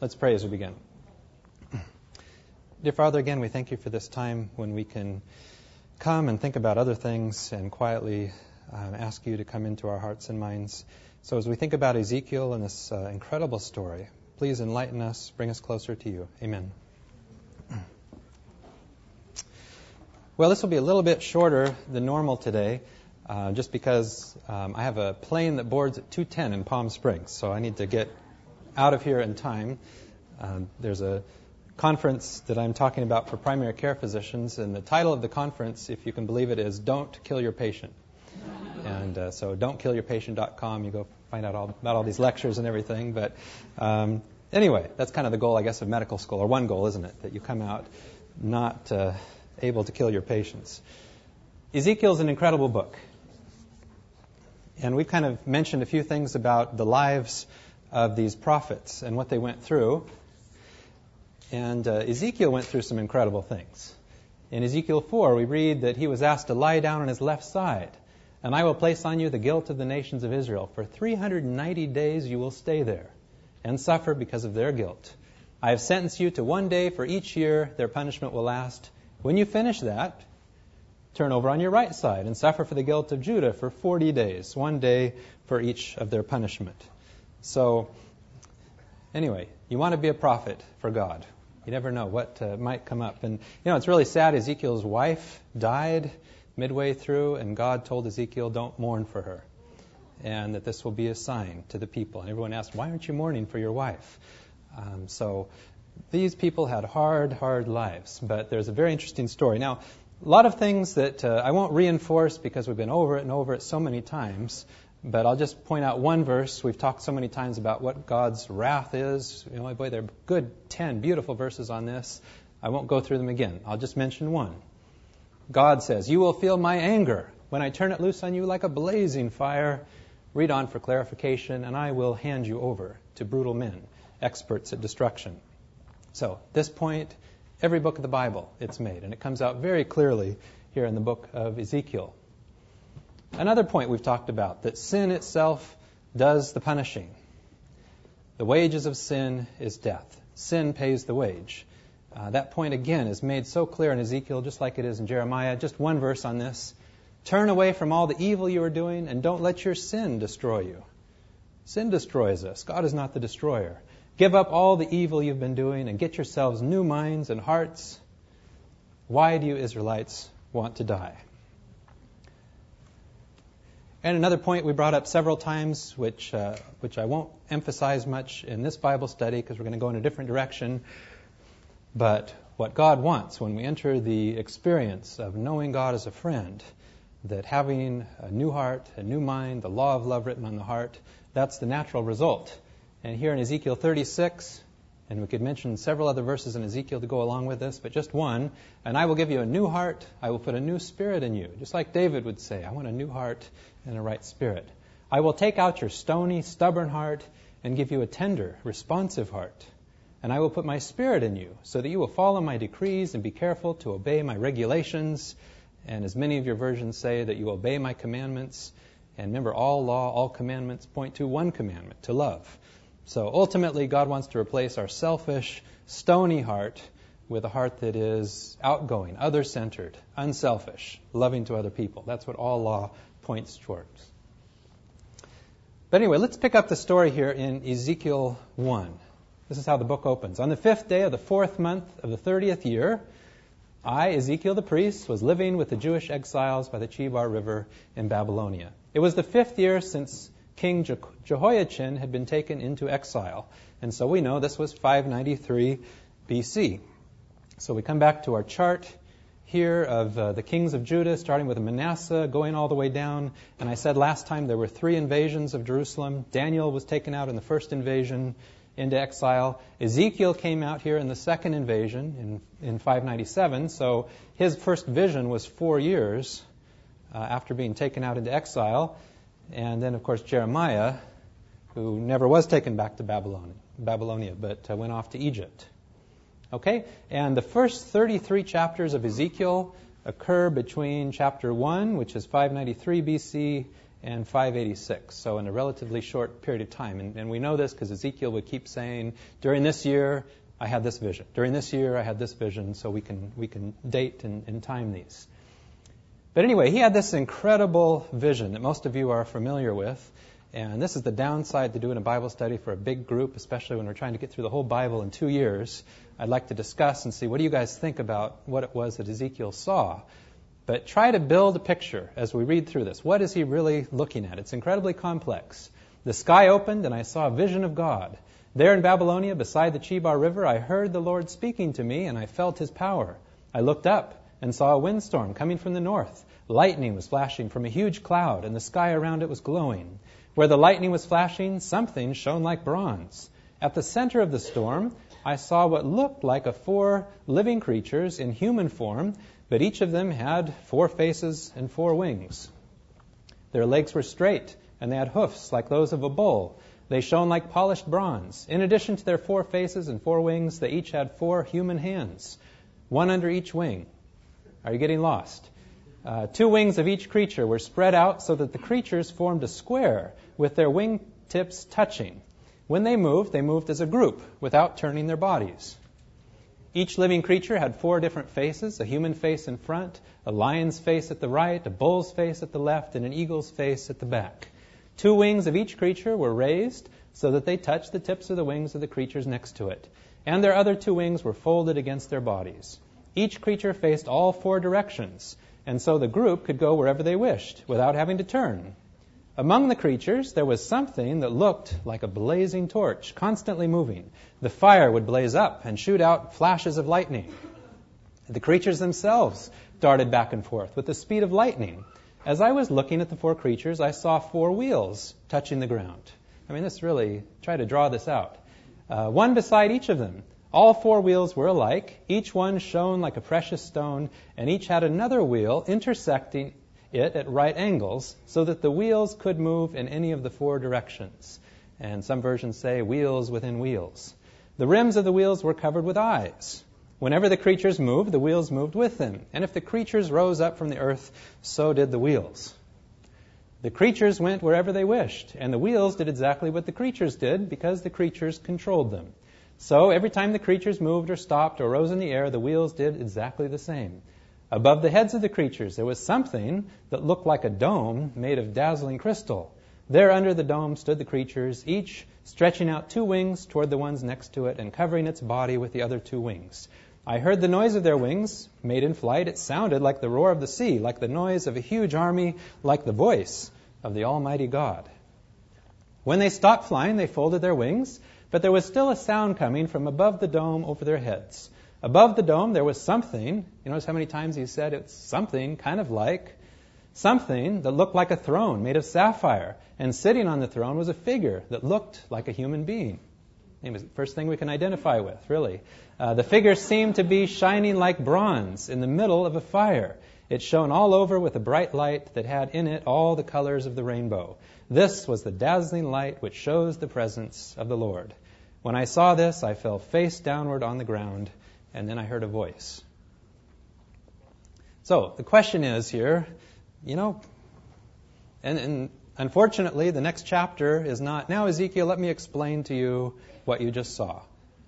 Let's pray as we begin. Dear Father, again, we thank you for this time when we can come and think about other things and quietly um, ask you to come into our hearts and minds. So, as we think about Ezekiel and this uh, incredible story, please enlighten us, bring us closer to you. Amen. Well, this will be a little bit shorter than normal today, uh, just because um, I have a plane that boards at 2:10 in Palm Springs, so I need to get out of here in time. Um, there's a conference that I'm talking about for primary care physicians, and the title of the conference, if you can believe it, is "Don't Kill Your Patient." and uh, so, don'tkillyourpatient.com. You go find out all about all these lectures and everything. But um, anyway, that's kind of the goal, I guess, of medical school, or one goal, isn't it? That you come out not uh, able to kill your patients. Ezekiel's an incredible book. And we've kind of mentioned a few things about the lives of these prophets and what they went through. And uh, Ezekiel went through some incredible things. In Ezekiel 4, we read that he was asked to lie down on his left side, and I will place on you the guilt of the nations of Israel. For 390 days you will stay there and suffer because of their guilt. I have sentenced you to one day for each year their punishment will last. When you finish that, turn over on your right side and suffer for the guilt of Judah for 40 days, one day for each of their punishment. So, anyway, you want to be a prophet for God. You never know what uh, might come up. And, you know, it's really sad. Ezekiel's wife died midway through, and God told Ezekiel, don't mourn for her. And that this will be a sign to the people. And everyone asked, why aren't you mourning for your wife? Um, so these people had hard, hard lives. But there's a very interesting story. Now, a lot of things that uh, I won't reinforce because we've been over it and over it so many times. But I'll just point out one verse. We've talked so many times about what God's wrath is. You know, my boy, there are good ten beautiful verses on this. I won't go through them again. I'll just mention one. God says, "You will feel my anger when I turn it loose on you like a blazing fire." Read on for clarification, and I will hand you over to brutal men, experts at destruction. So, this point, every book of the Bible, it's made, and it comes out very clearly here in the book of Ezekiel. Another point we've talked about that sin itself does the punishing. The wages of sin is death. Sin pays the wage. Uh, that point again is made so clear in Ezekiel, just like it is in Jeremiah. Just one verse on this. Turn away from all the evil you are doing and don't let your sin destroy you. Sin destroys us. God is not the destroyer. Give up all the evil you've been doing and get yourselves new minds and hearts. Why do you Israelites want to die? And another point we brought up several times, which, uh, which I won't emphasize much in this Bible study because we're going to go in a different direction. But what God wants when we enter the experience of knowing God as a friend, that having a new heart, a new mind, the law of love written on the heart, that's the natural result. And here in Ezekiel 36, and we could mention several other verses in Ezekiel to go along with this, but just one. And I will give you a new heart. I will put a new spirit in you. Just like David would say, I want a new heart and a right spirit. I will take out your stony, stubborn heart and give you a tender, responsive heart. And I will put my spirit in you so that you will follow my decrees and be careful to obey my regulations. And as many of your versions say, that you obey my commandments. And remember, all law, all commandments point to one commandment, to love. So ultimately, God wants to replace our selfish, stony heart with a heart that is outgoing, other centered, unselfish, loving to other people. That's what all law points towards. But anyway, let's pick up the story here in Ezekiel 1. This is how the book opens. On the fifth day of the fourth month of the thirtieth year, I, Ezekiel the priest, was living with the Jewish exiles by the Chebar River in Babylonia. It was the fifth year since King Jehoiachin had been taken into exile. And so we know this was 593 BC. So we come back to our chart here of uh, the kings of Judah, starting with Manasseh, going all the way down. And I said last time there were three invasions of Jerusalem. Daniel was taken out in the first invasion into exile. Ezekiel came out here in the second invasion in, in 597. So his first vision was four years uh, after being taken out into exile. And then, of course, Jeremiah, who never was taken back to Babylon, Babylonia, but uh, went off to Egypt. Okay? And the first 33 chapters of Ezekiel occur between chapter 1, which is 593 BC, and 586. So in a relatively short period of time. And, and we know this because Ezekiel would keep saying, during this year, I had this vision. During this year, I had this vision, so we can, we can date and, and time these. But anyway, he had this incredible vision that most of you are familiar with. And this is the downside to doing a Bible study for a big group, especially when we're trying to get through the whole Bible in two years. I'd like to discuss and see what do you guys think about what it was that Ezekiel saw. But try to build a picture as we read through this. What is he really looking at? It's incredibly complex. The sky opened, and I saw a vision of God. There in Babylonia, beside the Chebar River, I heard the Lord speaking to me, and I felt his power. I looked up and saw a windstorm coming from the north. Lightning was flashing from a huge cloud, and the sky around it was glowing. Where the lightning was flashing, something shone like bronze. At the center of the storm, I saw what looked like a four living creatures in human form, but each of them had four faces and four wings. Their legs were straight, and they had hoofs like those of a bull. They shone like polished bronze. In addition to their four faces and four wings, they each had four human hands, one under each wing. Are you getting lost? Uh, two wings of each creature were spread out so that the creatures formed a square with their wing tips touching. When they moved, they moved as a group without turning their bodies. Each living creature had four different faces a human face in front, a lion's face at the right, a bull's face at the left, and an eagle's face at the back. Two wings of each creature were raised so that they touched the tips of the wings of the creatures next to it, and their other two wings were folded against their bodies. Each creature faced all four directions, and so the group could go wherever they wished without having to turn. Among the creatures, there was something that looked like a blazing torch, constantly moving. The fire would blaze up and shoot out flashes of lightning. The creatures themselves darted back and forth with the speed of lightning. As I was looking at the four creatures, I saw four wheels touching the ground. I mean, this really, try to draw this out. Uh, one beside each of them. All four wheels were alike. Each one shone like a precious stone, and each had another wheel intersecting it at right angles so that the wheels could move in any of the four directions. And some versions say wheels within wheels. The rims of the wheels were covered with eyes. Whenever the creatures moved, the wheels moved with them. And if the creatures rose up from the earth, so did the wheels. The creatures went wherever they wished, and the wheels did exactly what the creatures did because the creatures controlled them. So every time the creatures moved or stopped or rose in the air, the wheels did exactly the same. Above the heads of the creatures, there was something that looked like a dome made of dazzling crystal. There under the dome stood the creatures, each stretching out two wings toward the ones next to it and covering its body with the other two wings. I heard the noise of their wings, made in flight. It sounded like the roar of the sea, like the noise of a huge army, like the voice of the Almighty God. When they stopped flying, they folded their wings, but there was still a sound coming from above the dome over their heads. Above the dome, there was something. You notice how many times he said it's something, kind of like something that looked like a throne made of sapphire. And sitting on the throne was a figure that looked like a human being. It was the first thing we can identify with, really. Uh, the figure seemed to be shining like bronze in the middle of a fire. It shone all over with a bright light that had in it all the colors of the rainbow. This was the dazzling light which shows the presence of the Lord. When I saw this, I fell face downward on the ground and then I heard a voice. So the question is here, you know, and, and unfortunately, the next chapter is not, now, Ezekiel, let me explain to you what you just saw.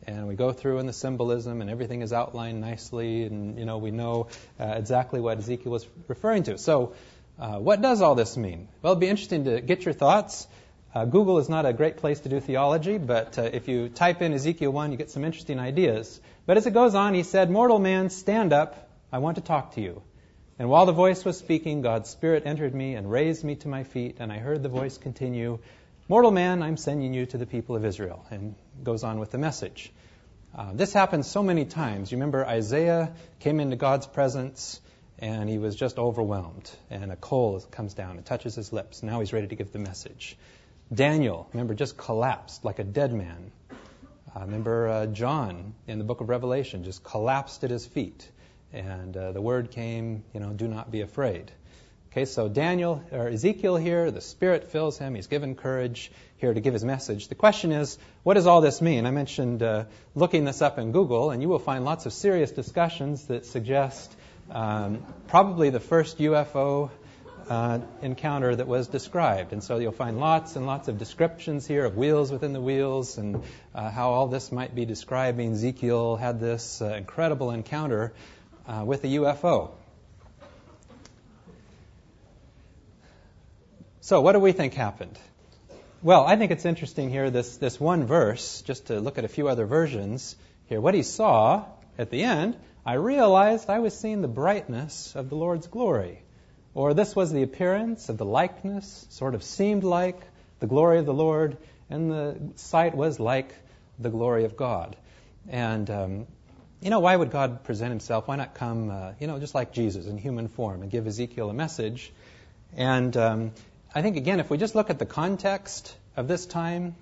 And we go through in the symbolism, and everything is outlined nicely, and you know we know uh, exactly what Ezekiel was referring to. So, uh, what does all this mean? Well, it'd be interesting to get your thoughts. Uh, Google is not a great place to do theology, but uh, if you type in Ezekiel 1, you get some interesting ideas. But as it goes on, he said, Mortal man, stand up. I want to talk to you. And while the voice was speaking, God's Spirit entered me and raised me to my feet, and I heard the voice continue, Mortal man, I'm sending you to the people of Israel. And goes on with the message. Uh, this happens so many times. You remember Isaiah came into God's presence and he was just overwhelmed. And a coal comes down and touches his lips. Now he's ready to give the message. Daniel, remember, just collapsed like a dead man. Uh, remember uh, John in the book of Revelation just collapsed at his feet, and uh, the word came, you know, do not be afraid. Okay, so Daniel or Ezekiel here, the Spirit fills him. He's given courage here to give his message. The question is, what does all this mean? I mentioned uh, looking this up in Google, and you will find lots of serious discussions that suggest um, probably the first UFO uh, encounter that was described. And so you'll find lots and lots of descriptions here of wheels within the wheels and uh, how all this might be describing. Ezekiel had this uh, incredible encounter uh, with a UFO. So, what do we think happened? Well, I think it's interesting here, this, this one verse, just to look at a few other versions here. What he saw at the end, I realized I was seeing the brightness of the Lord's glory. Or this was the appearance of the likeness, sort of seemed like the glory of the Lord, and the sight was like the glory of God. And, um, you know, why would God present himself? Why not come, uh, you know, just like Jesus in human form and give Ezekiel a message? And um, I think, again, if we just look at the context of this time,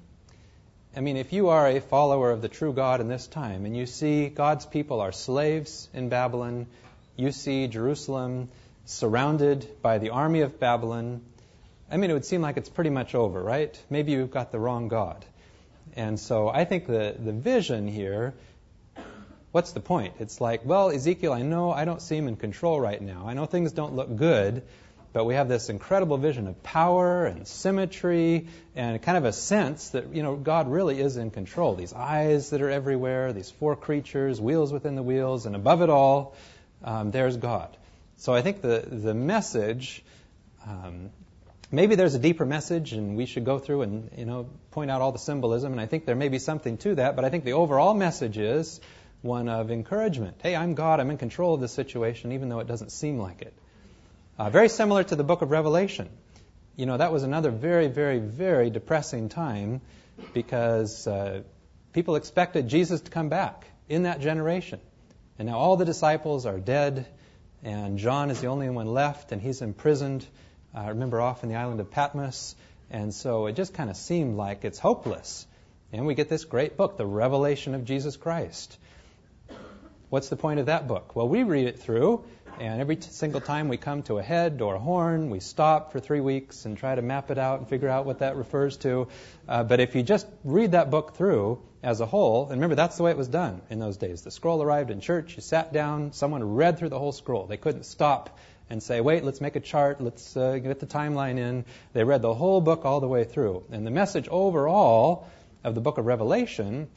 I mean, if you are a follower of the true God in this time and you see God's people are slaves in Babylon, you see Jerusalem surrounded by the army of Babylon, I mean, it would seem like it's pretty much over, right? Maybe you've got the wrong God. And so I think the, the vision here, what's the point? It's like, well, Ezekiel, I know I don't seem in control right now. I know things don't look good, but we have this incredible vision of power and symmetry and kind of a sense that you know God really is in control. These eyes that are everywhere, these four creatures, wheels within the wheels, and above it all, um, there's God. So I think the the message. Um, maybe there's a deeper message, and we should go through and you know point out all the symbolism. And I think there may be something to that. But I think the overall message is one of encouragement. Hey, I'm God. I'm in control of the situation, even though it doesn't seem like it. Uh, very similar to the book of Revelation. You know, that was another very, very, very depressing time because uh, people expected Jesus to come back in that generation. And now all the disciples are dead, and John is the only one left, and he's imprisoned, uh, remember, off in the island of Patmos. And so it just kind of seemed like it's hopeless. And we get this great book, The Revelation of Jesus Christ. What's the point of that book? Well, we read it through, and every t- single time we come to a head or a horn, we stop for three weeks and try to map it out and figure out what that refers to. Uh, but if you just read that book through as a whole, and remember that's the way it was done in those days. The scroll arrived in church, you sat down, someone read through the whole scroll. They couldn't stop and say, wait, let's make a chart, let's uh, get the timeline in. They read the whole book all the way through. And the message overall of the book of Revelation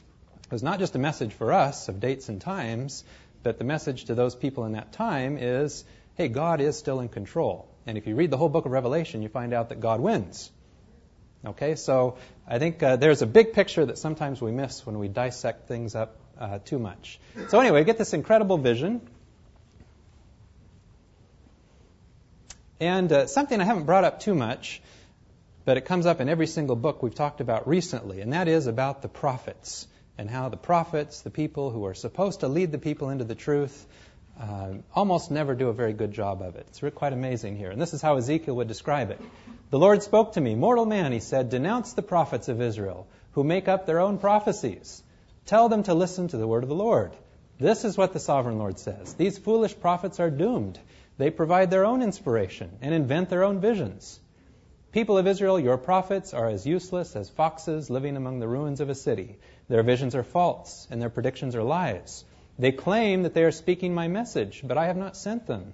was not just a message for us of dates and times, but the message to those people in that time is hey, God is still in control. And if you read the whole book of Revelation, you find out that God wins. Okay, so I think uh, there's a big picture that sometimes we miss when we dissect things up uh, too much. So, anyway, get this incredible vision. And uh, something I haven't brought up too much, but it comes up in every single book we've talked about recently, and that is about the prophets and how the prophets, the people who are supposed to lead the people into the truth, uh, almost never do a very good job of it. It's quite amazing here. And this is how Ezekiel would describe it. The Lord spoke to me, Mortal man, he said, denounce the prophets of Israel, who make up their own prophecies. Tell them to listen to the word of the Lord. This is what the sovereign Lord says. These foolish prophets are doomed. They provide their own inspiration and invent their own visions. People of Israel, your prophets are as useless as foxes living among the ruins of a city. Their visions are false, and their predictions are lies. They claim that they are speaking my message, but I have not sent them.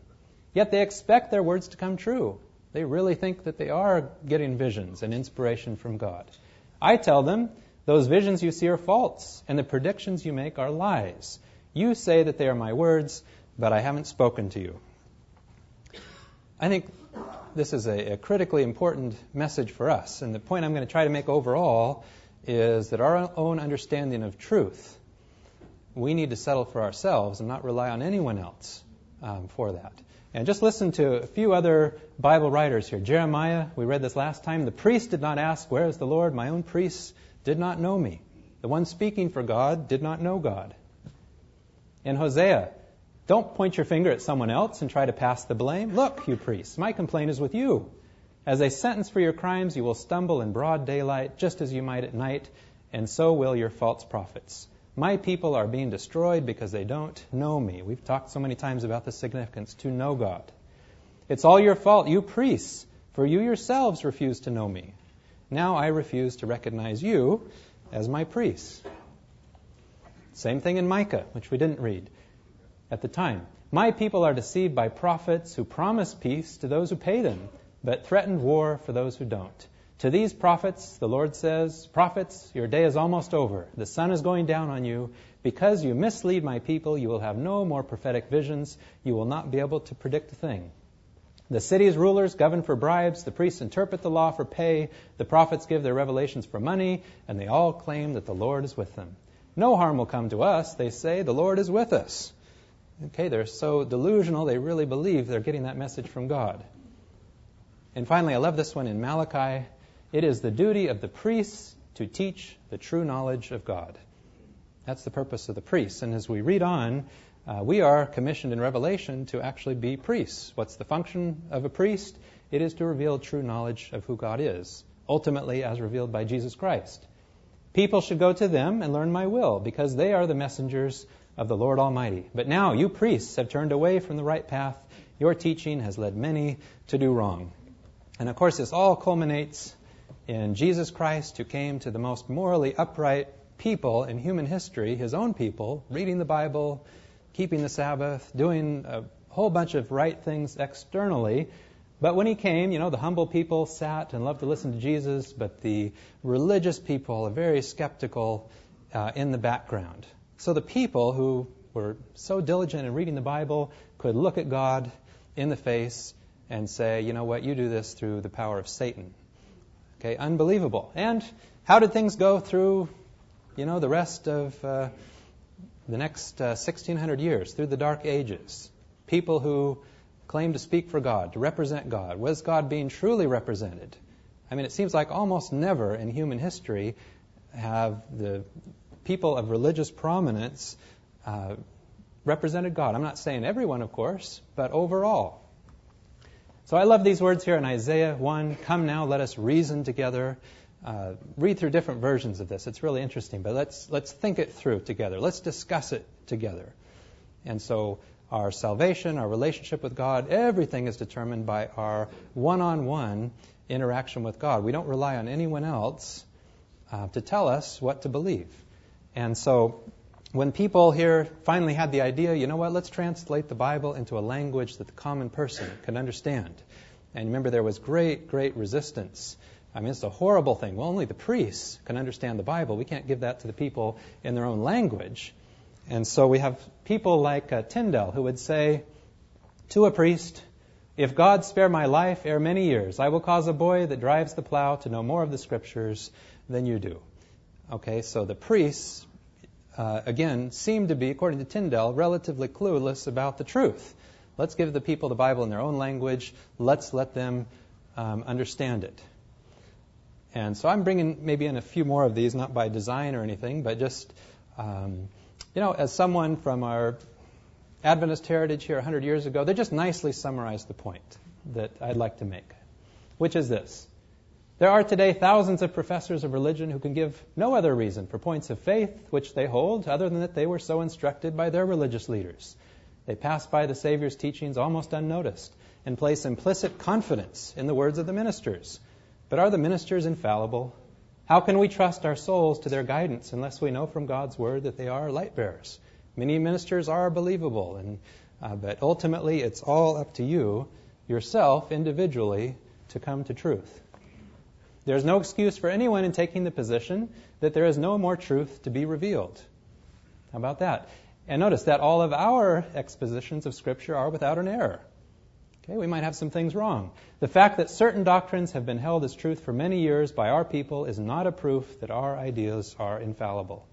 Yet they expect their words to come true. They really think that they are getting visions and inspiration from God. I tell them, those visions you see are false, and the predictions you make are lies. You say that they are my words, but I haven't spoken to you. I think this is a, a critically important message for us. And the point I'm going to try to make overall is that our own understanding of truth, we need to settle for ourselves and not rely on anyone else um, for that. And just listen to a few other Bible writers here. Jeremiah, we read this last time. The priest did not ask, Where is the Lord? My own priests did not know me. The one speaking for God did not know God. In Hosea, don't point your finger at someone else and try to pass the blame. Look, you priests, my complaint is with you. As a sentence for your crimes, you will stumble in broad daylight, just as you might at night, and so will your false prophets. My people are being destroyed because they don't know me. We've talked so many times about the significance to know God. It's all your fault, you priests, for you yourselves refuse to know me. Now I refuse to recognize you as my priests. Same thing in Micah, which we didn't read at the time. My people are deceived by prophets who promise peace to those who pay them, but threatened war for those who don't. To these prophets, the Lord says, Prophets, your day is almost over. The sun is going down on you. Because you mislead my people, you will have no more prophetic visions. You will not be able to predict a thing. The city's rulers govern for bribes, the priests interpret the law for pay, the prophets give their revelations for money, and they all claim that the Lord is with them. No harm will come to us, they say, the Lord is with us. Okay, they're so delusional, they really believe they're getting that message from God. And finally, I love this one in Malachi. It is the duty of the priests to teach the true knowledge of God. That's the purpose of the priests. And as we read on, uh, we are commissioned in Revelation to actually be priests. What's the function of a priest? It is to reveal true knowledge of who God is, ultimately as revealed by Jesus Christ. People should go to them and learn my will, because they are the messengers of the Lord Almighty. But now you priests have turned away from the right path. Your teaching has led many to do wrong. And of course, this all culminates in Jesus Christ, who came to the most morally upright people in human history, his own people, reading the Bible, keeping the Sabbath, doing a whole bunch of right things externally. But when he came, you know, the humble people sat and loved to listen to Jesus, but the religious people are very skeptical uh, in the background. So the people who were so diligent in reading the Bible could look at God in the face and say, you know what, you do this through the power of Satan. Okay, unbelievable. And how did things go through, you know, the rest of uh, the next uh, 1600 years through the Dark Ages. People who claim to speak for God, to represent God. Was God being truly represented? I mean, it seems like almost never in human history have the people of religious prominence uh, represented God. I'm not saying everyone, of course, but overall. So I love these words here in Isaiah 1 Come now, let us reason together uh, read through different versions of this. It's really interesting, but let's let's think it through together. Let's discuss it together. And so our salvation, our relationship with God, everything is determined by our one-on-one interaction with God. We don't rely on anyone else uh, to tell us what to believe. And so when people here finally had the idea, you know what, let's translate the Bible into a language that the common person can understand. And remember, there was great, great resistance I mean, it's a horrible thing. Well, only the priests can understand the Bible. We can't give that to the people in their own language. And so we have people like uh, Tyndale who would say to a priest, If God spare my life ere many years, I will cause a boy that drives the plow to know more of the scriptures than you do. Okay, so the priests, uh, again, seem to be, according to Tyndale, relatively clueless about the truth. Let's give the people the Bible in their own language. Let's let them um, understand it. And so I'm bringing maybe in a few more of these, not by design or anything, but just, um, you know, as someone from our Adventist heritage here 100 years ago, they just nicely summarize the point that I'd like to make, which is this. There are today thousands of professors of religion who can give no other reason for points of faith which they hold other than that they were so instructed by their religious leaders. They pass by the Savior's teachings almost unnoticed and place implicit confidence in the words of the ministers but are the ministers infallible? How can we trust our souls to their guidance unless we know from God's word that they are light bearers? Many ministers are believable, and, uh, but ultimately it's all up to you, yourself, individually, to come to truth. There's no excuse for anyone in taking the position that there is no more truth to be revealed. How about that? And notice that all of our expositions of Scripture are without an error. Okay, we might have some things wrong. The fact that certain doctrines have been held as truth for many years by our people is not a proof that our ideas are infallible.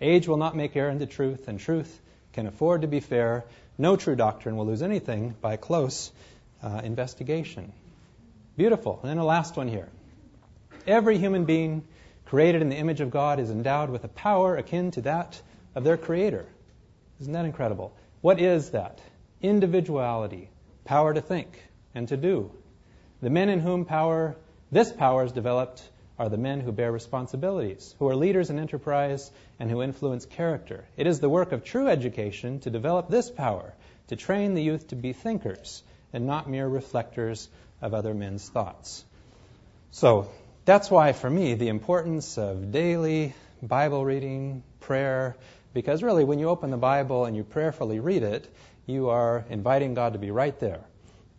Age will not make error into truth, and truth can afford to be fair. No true doctrine will lose anything by close uh, investigation. Beautiful. And then the last one here. Every human being created in the image of God is endowed with a power akin to that of their Creator. Isn't that incredible? What is that? Individuality, power to think and to do. The men in whom power, this power is developed are the men who bear responsibilities, who are leaders in enterprise, and who influence character. It is the work of true education to develop this power, to train the youth to be thinkers and not mere reflectors of other men's thoughts. So that's why, for me, the importance of daily Bible reading, prayer, Because really, when you open the Bible and you prayerfully read it, you are inviting God to be right there.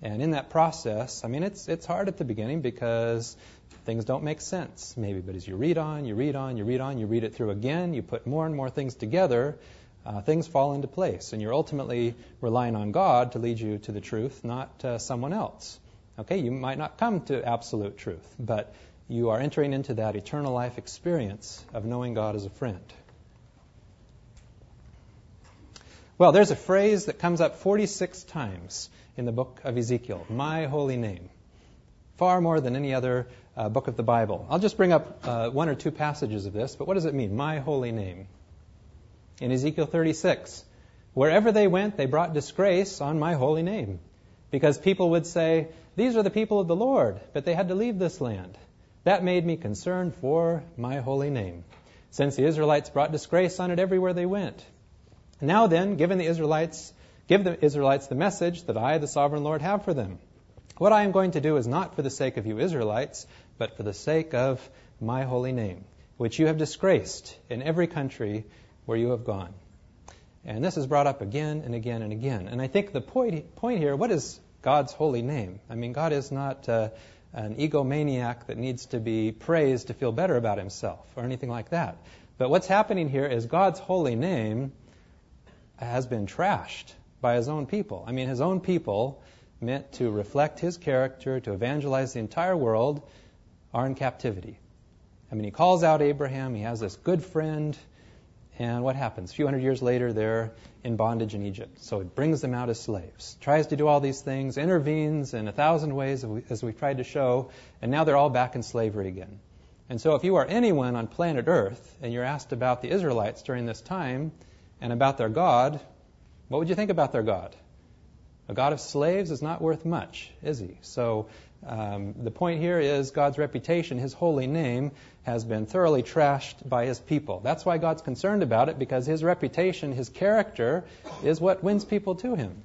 And in that process, I mean, it's, it's hard at the beginning because things don't make sense, maybe. But as you read on, you read on, you read on, you read it through again, you put more and more things together, uh, things fall into place. And you're ultimately relying on God to lead you to the truth, not uh, someone else. Okay, you might not come to absolute truth, but you are entering into that eternal life experience of knowing God as a friend. Well, there's a phrase that comes up 46 times in the book of Ezekiel my holy name. Far more than any other uh, book of the Bible. I'll just bring up uh, one or two passages of this, but what does it mean? My holy name. In Ezekiel 36, wherever they went, they brought disgrace on my holy name. Because people would say, These are the people of the Lord, but they had to leave this land. That made me concerned for my holy name, since the Israelites brought disgrace on it everywhere they went. Now then, given the Israelites, give the Israelites the message that I, the sovereign Lord, have for them. What I am going to do is not for the sake of you Israelites, but for the sake of my holy name, which you have disgraced in every country where you have gone. And this is brought up again and again and again. And I think the point, point here, what is God's holy name? I mean, God is not uh, an egomaniac that needs to be praised to feel better about himself or anything like that. But what's happening here is God's holy name has been trashed by his own people. I mean, his own people, meant to reflect his character, to evangelize the entire world, are in captivity. I mean, he calls out Abraham, he has this good friend, and what happens? A few hundred years later, they're in bondage in Egypt. So he brings them out as slaves, tries to do all these things, intervenes in a thousand ways, as we've tried to show, and now they're all back in slavery again. And so, if you are anyone on planet Earth and you're asked about the Israelites during this time and about their God, what would you think about their God? A God of slaves is not worth much, is he? So, um, the point here is God's reputation, his holy name, has been thoroughly trashed by his people. That's why God's concerned about it, because his reputation, his character, is what wins people to him.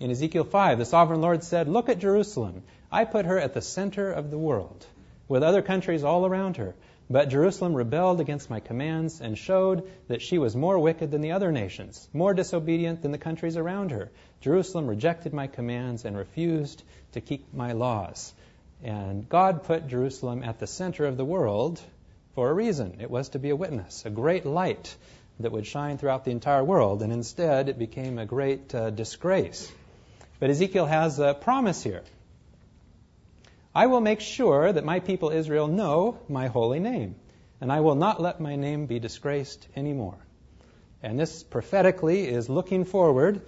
In Ezekiel 5, the sovereign Lord said, Look at Jerusalem. I put her at the center of the world, with other countries all around her. But Jerusalem rebelled against my commands and showed that she was more wicked than the other nations, more disobedient than the countries around her. Jerusalem rejected my commands and refused to keep my laws. And God put Jerusalem at the center of the world for a reason. It was to be a witness, a great light that would shine throughout the entire world. And instead, it became a great uh, disgrace. But Ezekiel has a promise here. I will make sure that my people Israel know my holy name, and I will not let my name be disgraced anymore. And this prophetically is looking forward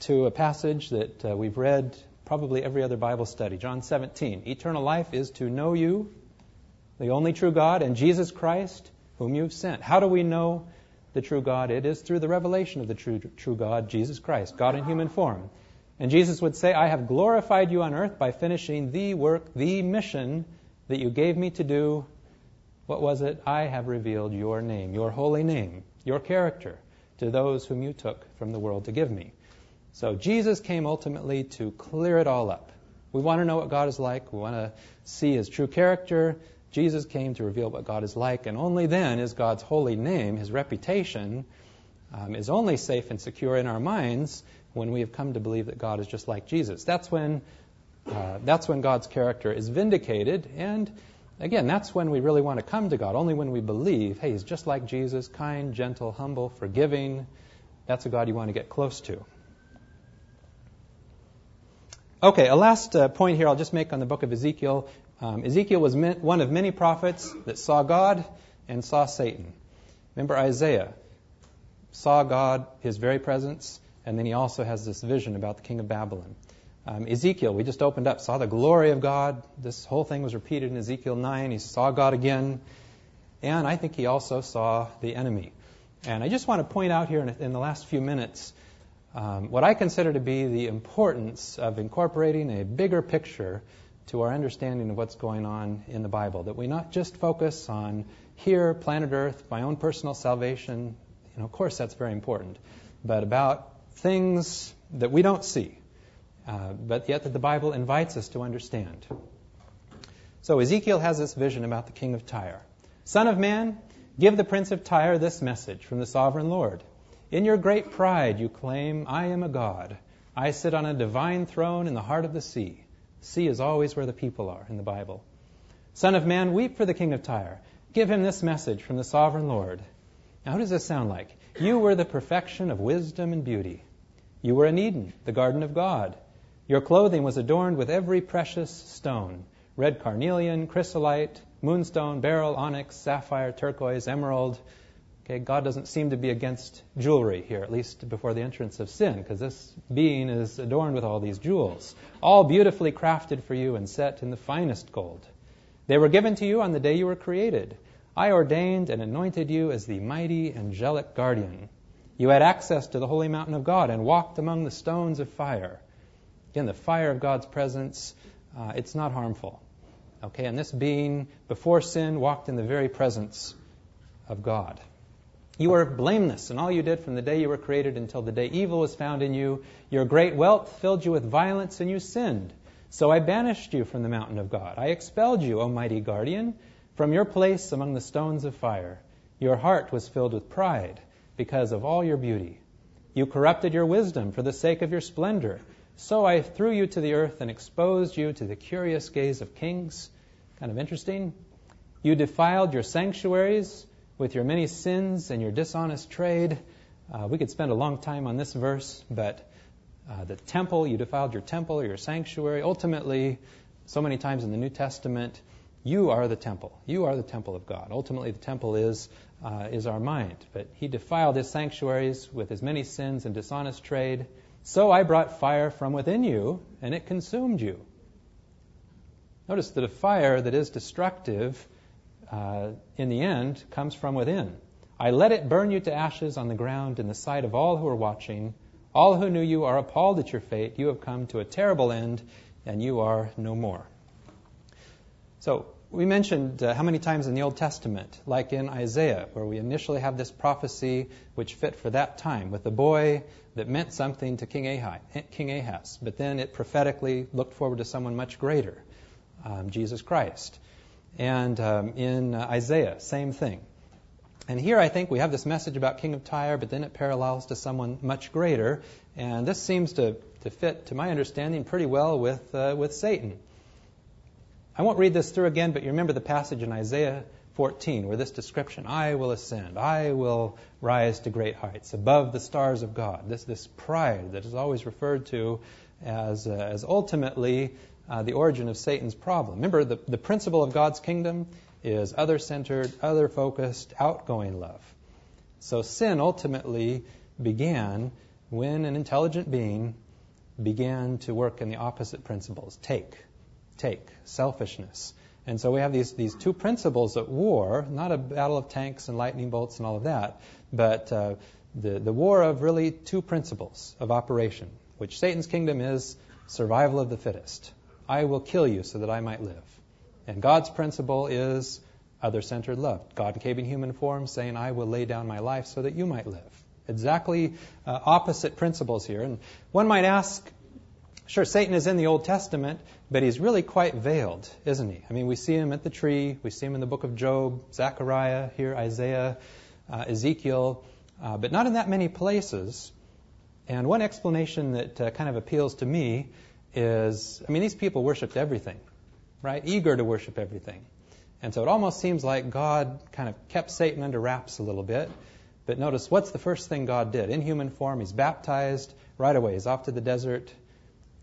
to a passage that uh, we've read probably every other Bible study. John 17. Eternal life is to know you, the only true God, and Jesus Christ, whom you've sent. How do we know the true God? It is through the revelation of the true, true God, Jesus Christ, God in human form. And Jesus would say, I have glorified you on earth by finishing the work, the mission that you gave me to do. What was it? I have revealed your name, your holy name, your character to those whom you took from the world to give me. So Jesus came ultimately to clear it all up. We want to know what God is like. We want to see his true character. Jesus came to reveal what God is like, and only then is God's holy name, his reputation, um, is only safe and secure in our minds when we have come to believe that God is just like Jesus. That's when, uh, that's when God's character is vindicated. And again, that's when we really want to come to God. Only when we believe, hey, He's just like Jesus, kind, gentle, humble, forgiving. That's a God you want to get close to. Okay, a last uh, point here I'll just make on the book of Ezekiel. Um, Ezekiel was one of many prophets that saw God and saw Satan. Remember Isaiah saw God, his very presence, and then he also has this vision about the king of Babylon. Um, Ezekiel, we just opened up, saw the glory of God. This whole thing was repeated in Ezekiel 9. He saw God again. And I think he also saw the enemy. And I just want to point out here in, in the last few minutes um, what I consider to be the importance of incorporating a bigger picture to our understanding of what's going on in the Bible. That we not just focus on here, planet Earth, my own personal salvation. You know, of course, that's very important. But about things that we don't see, uh, but yet that the Bible invites us to understand. So Ezekiel has this vision about the king of Tyre. Son of man, Give the prince of Tyre this message from the sovereign Lord. In your great pride, you claim, I am a god. I sit on a divine throne in the heart of the sea. Sea is always where the people are in the Bible. Son of man, weep for the king of Tyre. Give him this message from the sovereign Lord. Now, who does this sound like? You were the perfection of wisdom and beauty. You were in Eden, the garden of God. Your clothing was adorned with every precious stone red carnelian, chrysolite, moonstone, beryl, onyx, sapphire, turquoise, emerald. Okay, God doesn't seem to be against jewelry here, at least before the entrance of sin, because this being is adorned with all these jewels, all beautifully crafted for you and set in the finest gold. They were given to you on the day you were created. I ordained and anointed you as the mighty angelic guardian. You had access to the holy mountain of God and walked among the stones of fire. Again, the fire of God's presence, uh, it's not harmful. Okay, and this being, before sin, walked in the very presence of God. You were blameless in all you did from the day you were created until the day evil was found in you. Your great wealth filled you with violence, and you sinned. So I banished you from the mountain of God. I expelled you, O mighty guardian, from your place among the stones of fire. Your heart was filled with pride because of all your beauty. You corrupted your wisdom for the sake of your splendor. So I threw you to the earth and exposed you to the curious gaze of kings. Kind of interesting. You defiled your sanctuaries with your many sins and your dishonest trade. Uh, we could spend a long time on this verse, but uh, the temple, you defiled your temple or your sanctuary. Ultimately, so many times in the New Testament, you are the temple. You are the temple of God. Ultimately, the temple is uh, is our mind. But he defiled his sanctuaries with his many sins and dishonest trade. So I brought fire from within you, and it consumed you. Notice that a fire that is destructive, uh, in the end, comes from within. I let it burn you to ashes on the ground in the sight of all who are watching. All who knew you are appalled at your fate. You have come to a terrible end, and you are no more. So, we mentioned uh, how many times in the Old Testament, like in Isaiah, where we initially have this prophecy which fit for that time with the boy that meant something to King Ahaz, but then it prophetically looked forward to someone much greater, um, Jesus Christ. And um, in uh, Isaiah, same thing. And here I think we have this message about King of Tyre, but then it parallels to someone much greater. And this seems to, to fit, to my understanding, pretty well with, uh, with Satan. I won't read this through again, but you remember the passage in Isaiah 14 where this description, I will ascend, I will rise to great heights, above the stars of God. This, this pride that is always referred to as, uh, as ultimately uh, the origin of Satan's problem. Remember, the, the principle of God's kingdom is other centered, other focused, outgoing love. So sin ultimately began when an intelligent being began to work in the opposite principles take take, selfishness. And so we have these, these two principles at war, not a battle of tanks and lightning bolts and all of that, but uh, the, the war of really two principles of operation, which Satan's kingdom is survival of the fittest. I will kill you so that I might live. And God's principle is other centered love. God came in human form saying, I will lay down my life so that you might live. Exactly uh, opposite principles here. And one might ask, Sure, Satan is in the Old Testament, but he's really quite veiled, isn't he? I mean, we see him at the tree, we see him in the book of Job, Zechariah, here Isaiah, uh, Ezekiel, uh, but not in that many places. And one explanation that uh, kind of appeals to me is I mean, these people worshiped everything, right? Eager to worship everything. And so it almost seems like God kind of kept Satan under wraps a little bit. But notice what's the first thing God did? In human form, he's baptized right away. He's off to the desert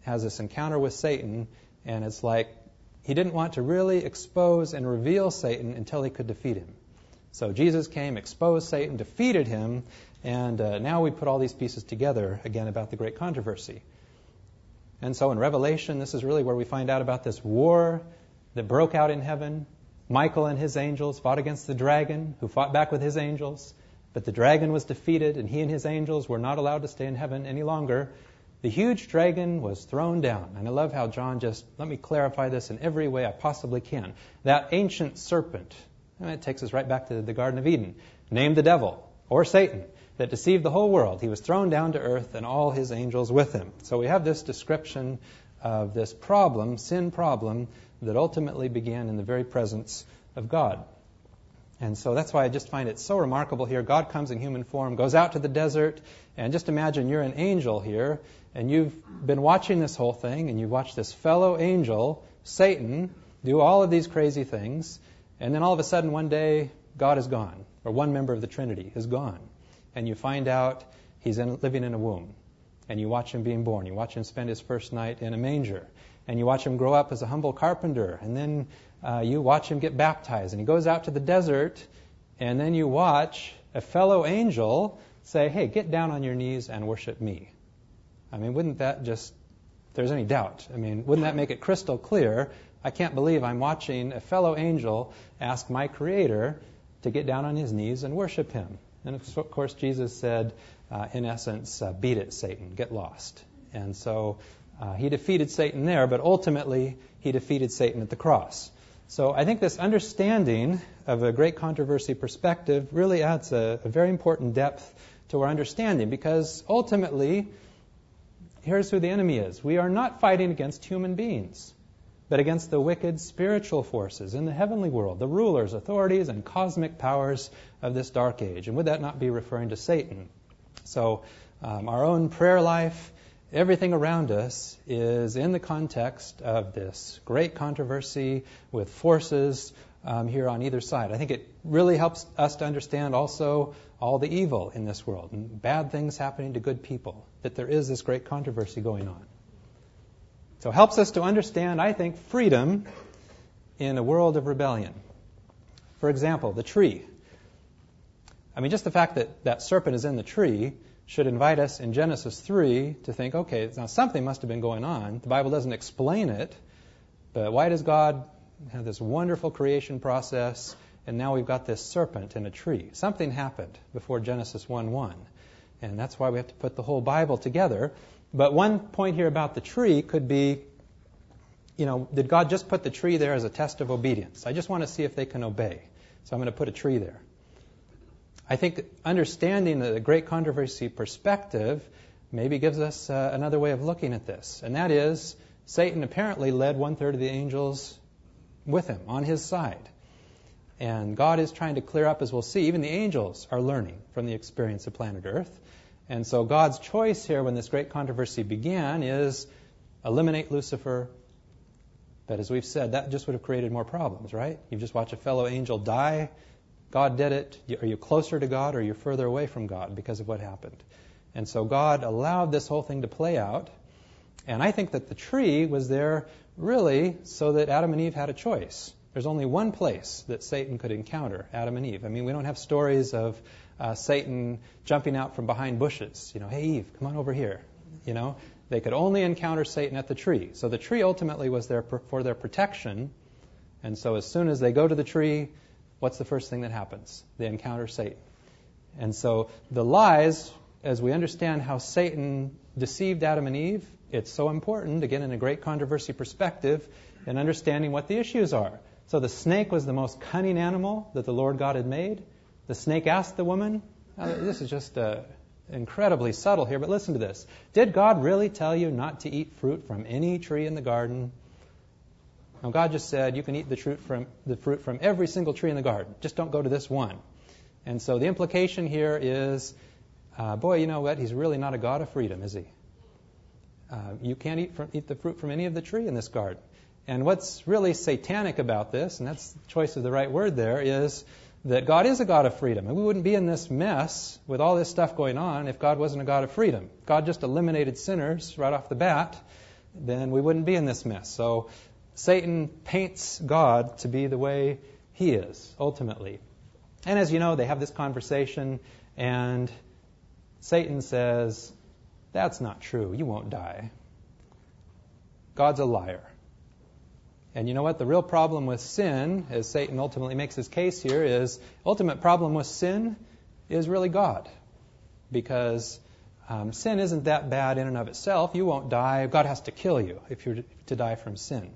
has this encounter with Satan, and it's like he didn't want to really expose and reveal Satan until he could defeat him. So Jesus came, exposed Satan, defeated him, and uh, now we put all these pieces together again about the great controversy. And so in Revelation, this is really where we find out about this war that broke out in heaven. Michael and his angels fought against the dragon, who fought back with his angels. But the dragon was defeated, and he and his angels were not allowed to stay in heaven any longer. The huge dragon was thrown down. And I love how John just, let me clarify this in every way I possibly can. That ancient serpent, and it takes us right back to the Garden of Eden, named the devil, or Satan, that deceived the whole world. He was thrown down to earth and all his angels with him. So we have this description of this problem, sin problem, that ultimately began in the very presence of God. And so that's why I just find it so remarkable here. God comes in human form, goes out to the desert, and just imagine you're an angel here, and you've been watching this whole thing, and you watch this fellow angel, Satan, do all of these crazy things, and then all of a sudden one day God is gone, or one member of the Trinity is gone, and you find out he's in, living in a womb, and you watch him being born. You watch him spend his first night in a manger, and you watch him grow up as a humble carpenter, and then uh, you watch him get baptized, and he goes out to the desert, and then you watch a fellow angel say, Hey, get down on your knees and worship me. I mean, wouldn't that just, there's any doubt, I mean, wouldn't that make it crystal clear? I can't believe I'm watching a fellow angel ask my Creator to get down on his knees and worship him. And of course, Jesus said, uh, in essence, uh, beat it, Satan, get lost. And so uh, he defeated Satan there, but ultimately he defeated Satan at the cross. So I think this understanding of a great controversy perspective really adds a, a very important depth to our understanding because ultimately, here's who the enemy is. We are not fighting against human beings, but against the wicked spiritual forces in the heavenly world, the rulers, authorities, and cosmic powers of this dark age. And would that not be referring to Satan? So, um, our own prayer life, everything around us is in the context of this great controversy with forces um, here on either side. I think it really helps us to understand also all the evil in this world and bad things happening to good people, that there is this great controversy going on. So it helps us to understand, I think, freedom in a world of rebellion. For example, the tree. I mean, just the fact that that serpent is in the tree should invite us in Genesis 3 to think, okay, now something must have been going on. The Bible doesn't explain it, but why does God have this wonderful creation process and now we've got this serpent in a tree? Something happened before Genesis 1 1. And that's why we have to put the whole Bible together. But one point here about the tree could be, you know, did God just put the tree there as a test of obedience? I just want to see if they can obey. So I'm going to put a tree there. I think understanding the great controversy perspective maybe gives us uh, another way of looking at this, and that is Satan apparently led one third of the angels with him on his side. And God is trying to clear up, as we'll see, even the angels are learning from the experience of planet Earth. And so God's choice here when this great controversy began is eliminate Lucifer. But as we've said, that just would have created more problems, right? You've just watched a fellow angel die God did it. Are you closer to God or are you further away from God because of what happened? And so God allowed this whole thing to play out. And I think that the tree was there really so that Adam and Eve had a choice. There's only one place that Satan could encounter Adam and Eve. I mean, we don't have stories of uh, Satan jumping out from behind bushes. You know, hey, Eve, come on over here. You know, they could only encounter Satan at the tree. So the tree ultimately was there for their protection. And so as soon as they go to the tree, what's the first thing that happens? They encounter Satan. And so the lies, as we understand how Satan deceived Adam and Eve, it's so important, again, in a great controversy perspective, in understanding what the issues are. So the snake was the most cunning animal that the Lord God had made. The snake asked the woman, this is just uh, incredibly subtle here, but listen to this. Did God really tell you not to eat fruit from any tree in the garden? Now, God just said you can eat the fruit from, the fruit from every single tree in the garden. Just don't go to this one. And so the implication here is, uh, boy, you know what? He's really not a God of freedom, is he? Uh, you can't eat, from, eat the fruit from any of the tree in this garden. And what's really satanic about this, and that's the choice of the right word there, is that God is a God of freedom. And we wouldn't be in this mess with all this stuff going on if God wasn't a God of freedom. God just eliminated sinners right off the bat, then we wouldn't be in this mess. So Satan paints God to be the way he is, ultimately. And as you know, they have this conversation, and Satan says, That's not true. You won't die. God's a liar. And you know what? The real problem with sin, as Satan ultimately makes his case here, is ultimate problem with sin is really God. Because um, sin isn't that bad in and of itself. You won't die. God has to kill you if you're to die from sin.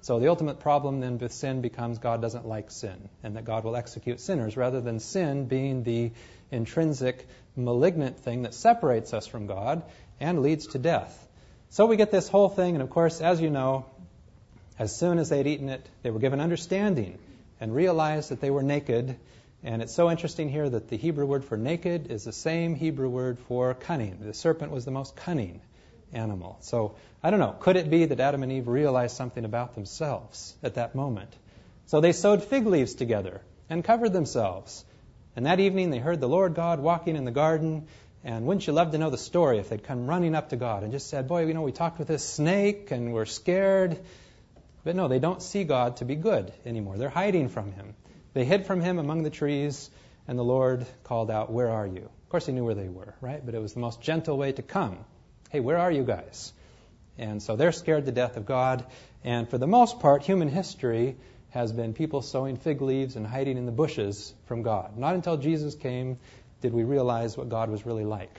So the ultimate problem then with sin becomes God doesn't like sin, and that God will execute sinners, rather than sin being the intrinsic malignant thing that separates us from God and leads to death. So we get this whole thing, and of course, as you know, as soon as they'd eaten it, they were given understanding and realized that they were naked, And it's so interesting here that the Hebrew word for naked is the same Hebrew word for cunning. The serpent was the most cunning animal. So I don't know. Could it be that Adam and Eve realized something about themselves at that moment? So they sewed fig leaves together and covered themselves. And that evening they heard the Lord God walking in the garden. And wouldn't you love to know the story if they'd come running up to God and just said, Boy, you know, we talked with this snake and we're scared. But no, they don't see God to be good anymore. They're hiding from Him. They hid from Him among the trees, and the Lord called out, Where are you? Of course, He knew where they were, right? But it was the most gentle way to come. Hey, where are you guys? And so they're scared to death of God. And for the most part, human history has been people sewing fig leaves and hiding in the bushes from God. Not until Jesus came did we realize what God was really like.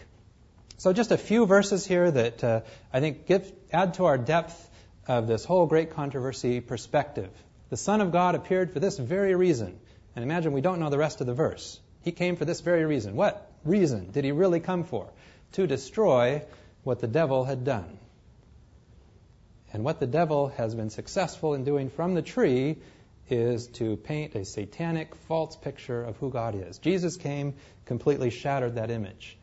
So just a few verses here that uh, I think give, add to our depth of this whole great controversy perspective. The Son of God appeared for this very reason. And imagine we don't know the rest of the verse. He came for this very reason. What reason did he really come for? To destroy what the devil had done. And what the devil has been successful in doing from the tree is to paint a satanic false picture of who God is. Jesus came, completely shattered that image.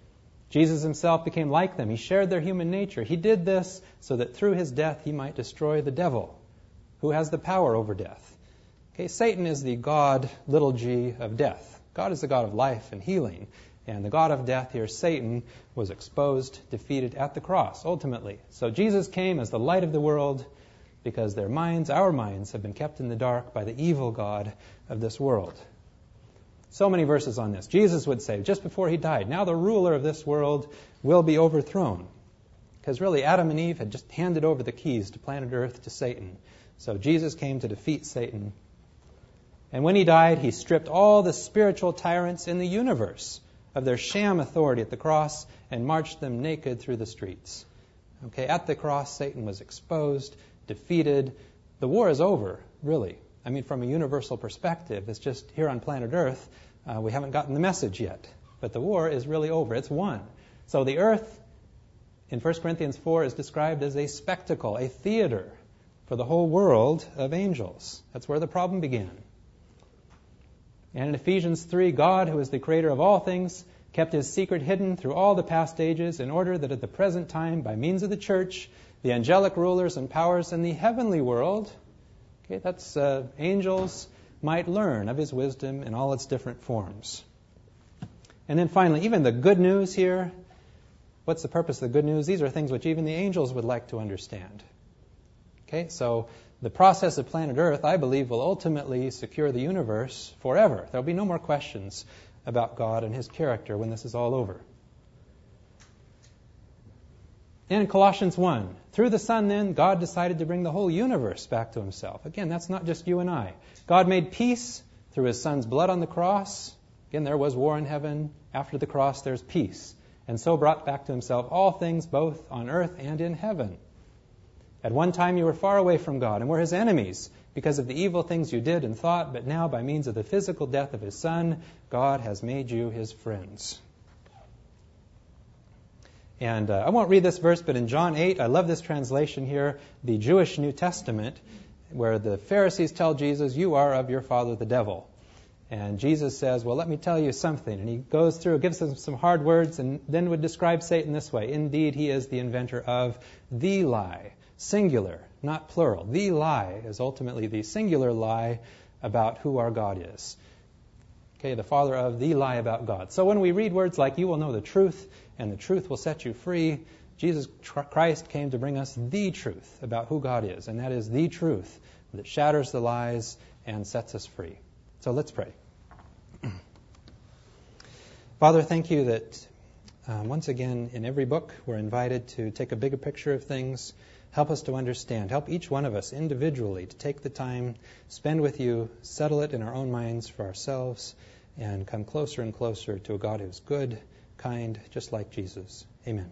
Jesus himself became like them. He shared their human nature. He did this so that through his death he might destroy the devil, who has the power over death. Okay, Satan is the God, little g, of death. God is the God of life and healing. And the God of death here, Satan, was exposed, defeated at the cross, ultimately. So Jesus came as the light of the world because their minds, our minds, have been kept in the dark by the evil God of this world. So many verses on this. Jesus would say, just before he died, now the ruler of this world will be overthrown. Because really, Adam and Eve had just handed over the keys to planet Earth to Satan. So Jesus came to defeat Satan. And when he died, he stripped all the spiritual tyrants in the universe of their sham authority at the cross and marched them naked through the streets. Okay, at the cross, Satan was exposed, defeated. The war is over, really. I mean, from a universal perspective, it's just here on planet Earth, uh, we haven't gotten the message yet. But the war is really over. It's won. So the earth in 1 Corinthians 4 is described as a spectacle, a theater for the whole world of angels. That's where the problem began. And in Ephesians 3, God, who is the creator of all things, kept his secret hidden through all the past ages in order that at the present time, by means of the church, the angelic rulers and powers in the heavenly world, okay, that's uh, angels, might learn of his wisdom in all its different forms. And then finally, even the good news here. What's the purpose of the good news? These are things which even the angels would like to understand. Okay, so the process of planet Earth, I believe, will ultimately secure the universe forever. There'll be no more questions about God and his character when this is all over. And in Colossians 1, through the Son, then, God decided to bring the whole universe back to Himself. Again, that's not just you and I. God made peace through His Son's blood on the cross. Again, there was war in heaven. After the cross, there's peace. And so brought back to Himself all things, both on earth and in heaven. At one time, you were far away from God and were His enemies because of the evil things you did and thought, but now, by means of the physical death of His Son, God has made you His friends. And uh, I won't read this verse, but in John 8, I love this translation here, the Jewish New Testament, where the Pharisees tell Jesus, You are of your father the devil. And Jesus says, Well, let me tell you something. And he goes through, gives them some hard words, and then would describe Satan this way Indeed, he is the inventor of the lie. Singular, not plural. The lie is ultimately the singular lie about who our God is. Okay, the father of the lie about God. So when we read words like, You will know the truth, and the truth will set you free. Jesus Christ came to bring us the truth about who God is, and that is the truth that shatters the lies and sets us free. So let's pray. Father, thank you that uh, once again in every book we're invited to take a bigger picture of things. Help us to understand. Help each one of us individually to take the time, spend with you, settle it in our own minds for ourselves, and come closer and closer to a God who's good kind, just like Jesus. Amen.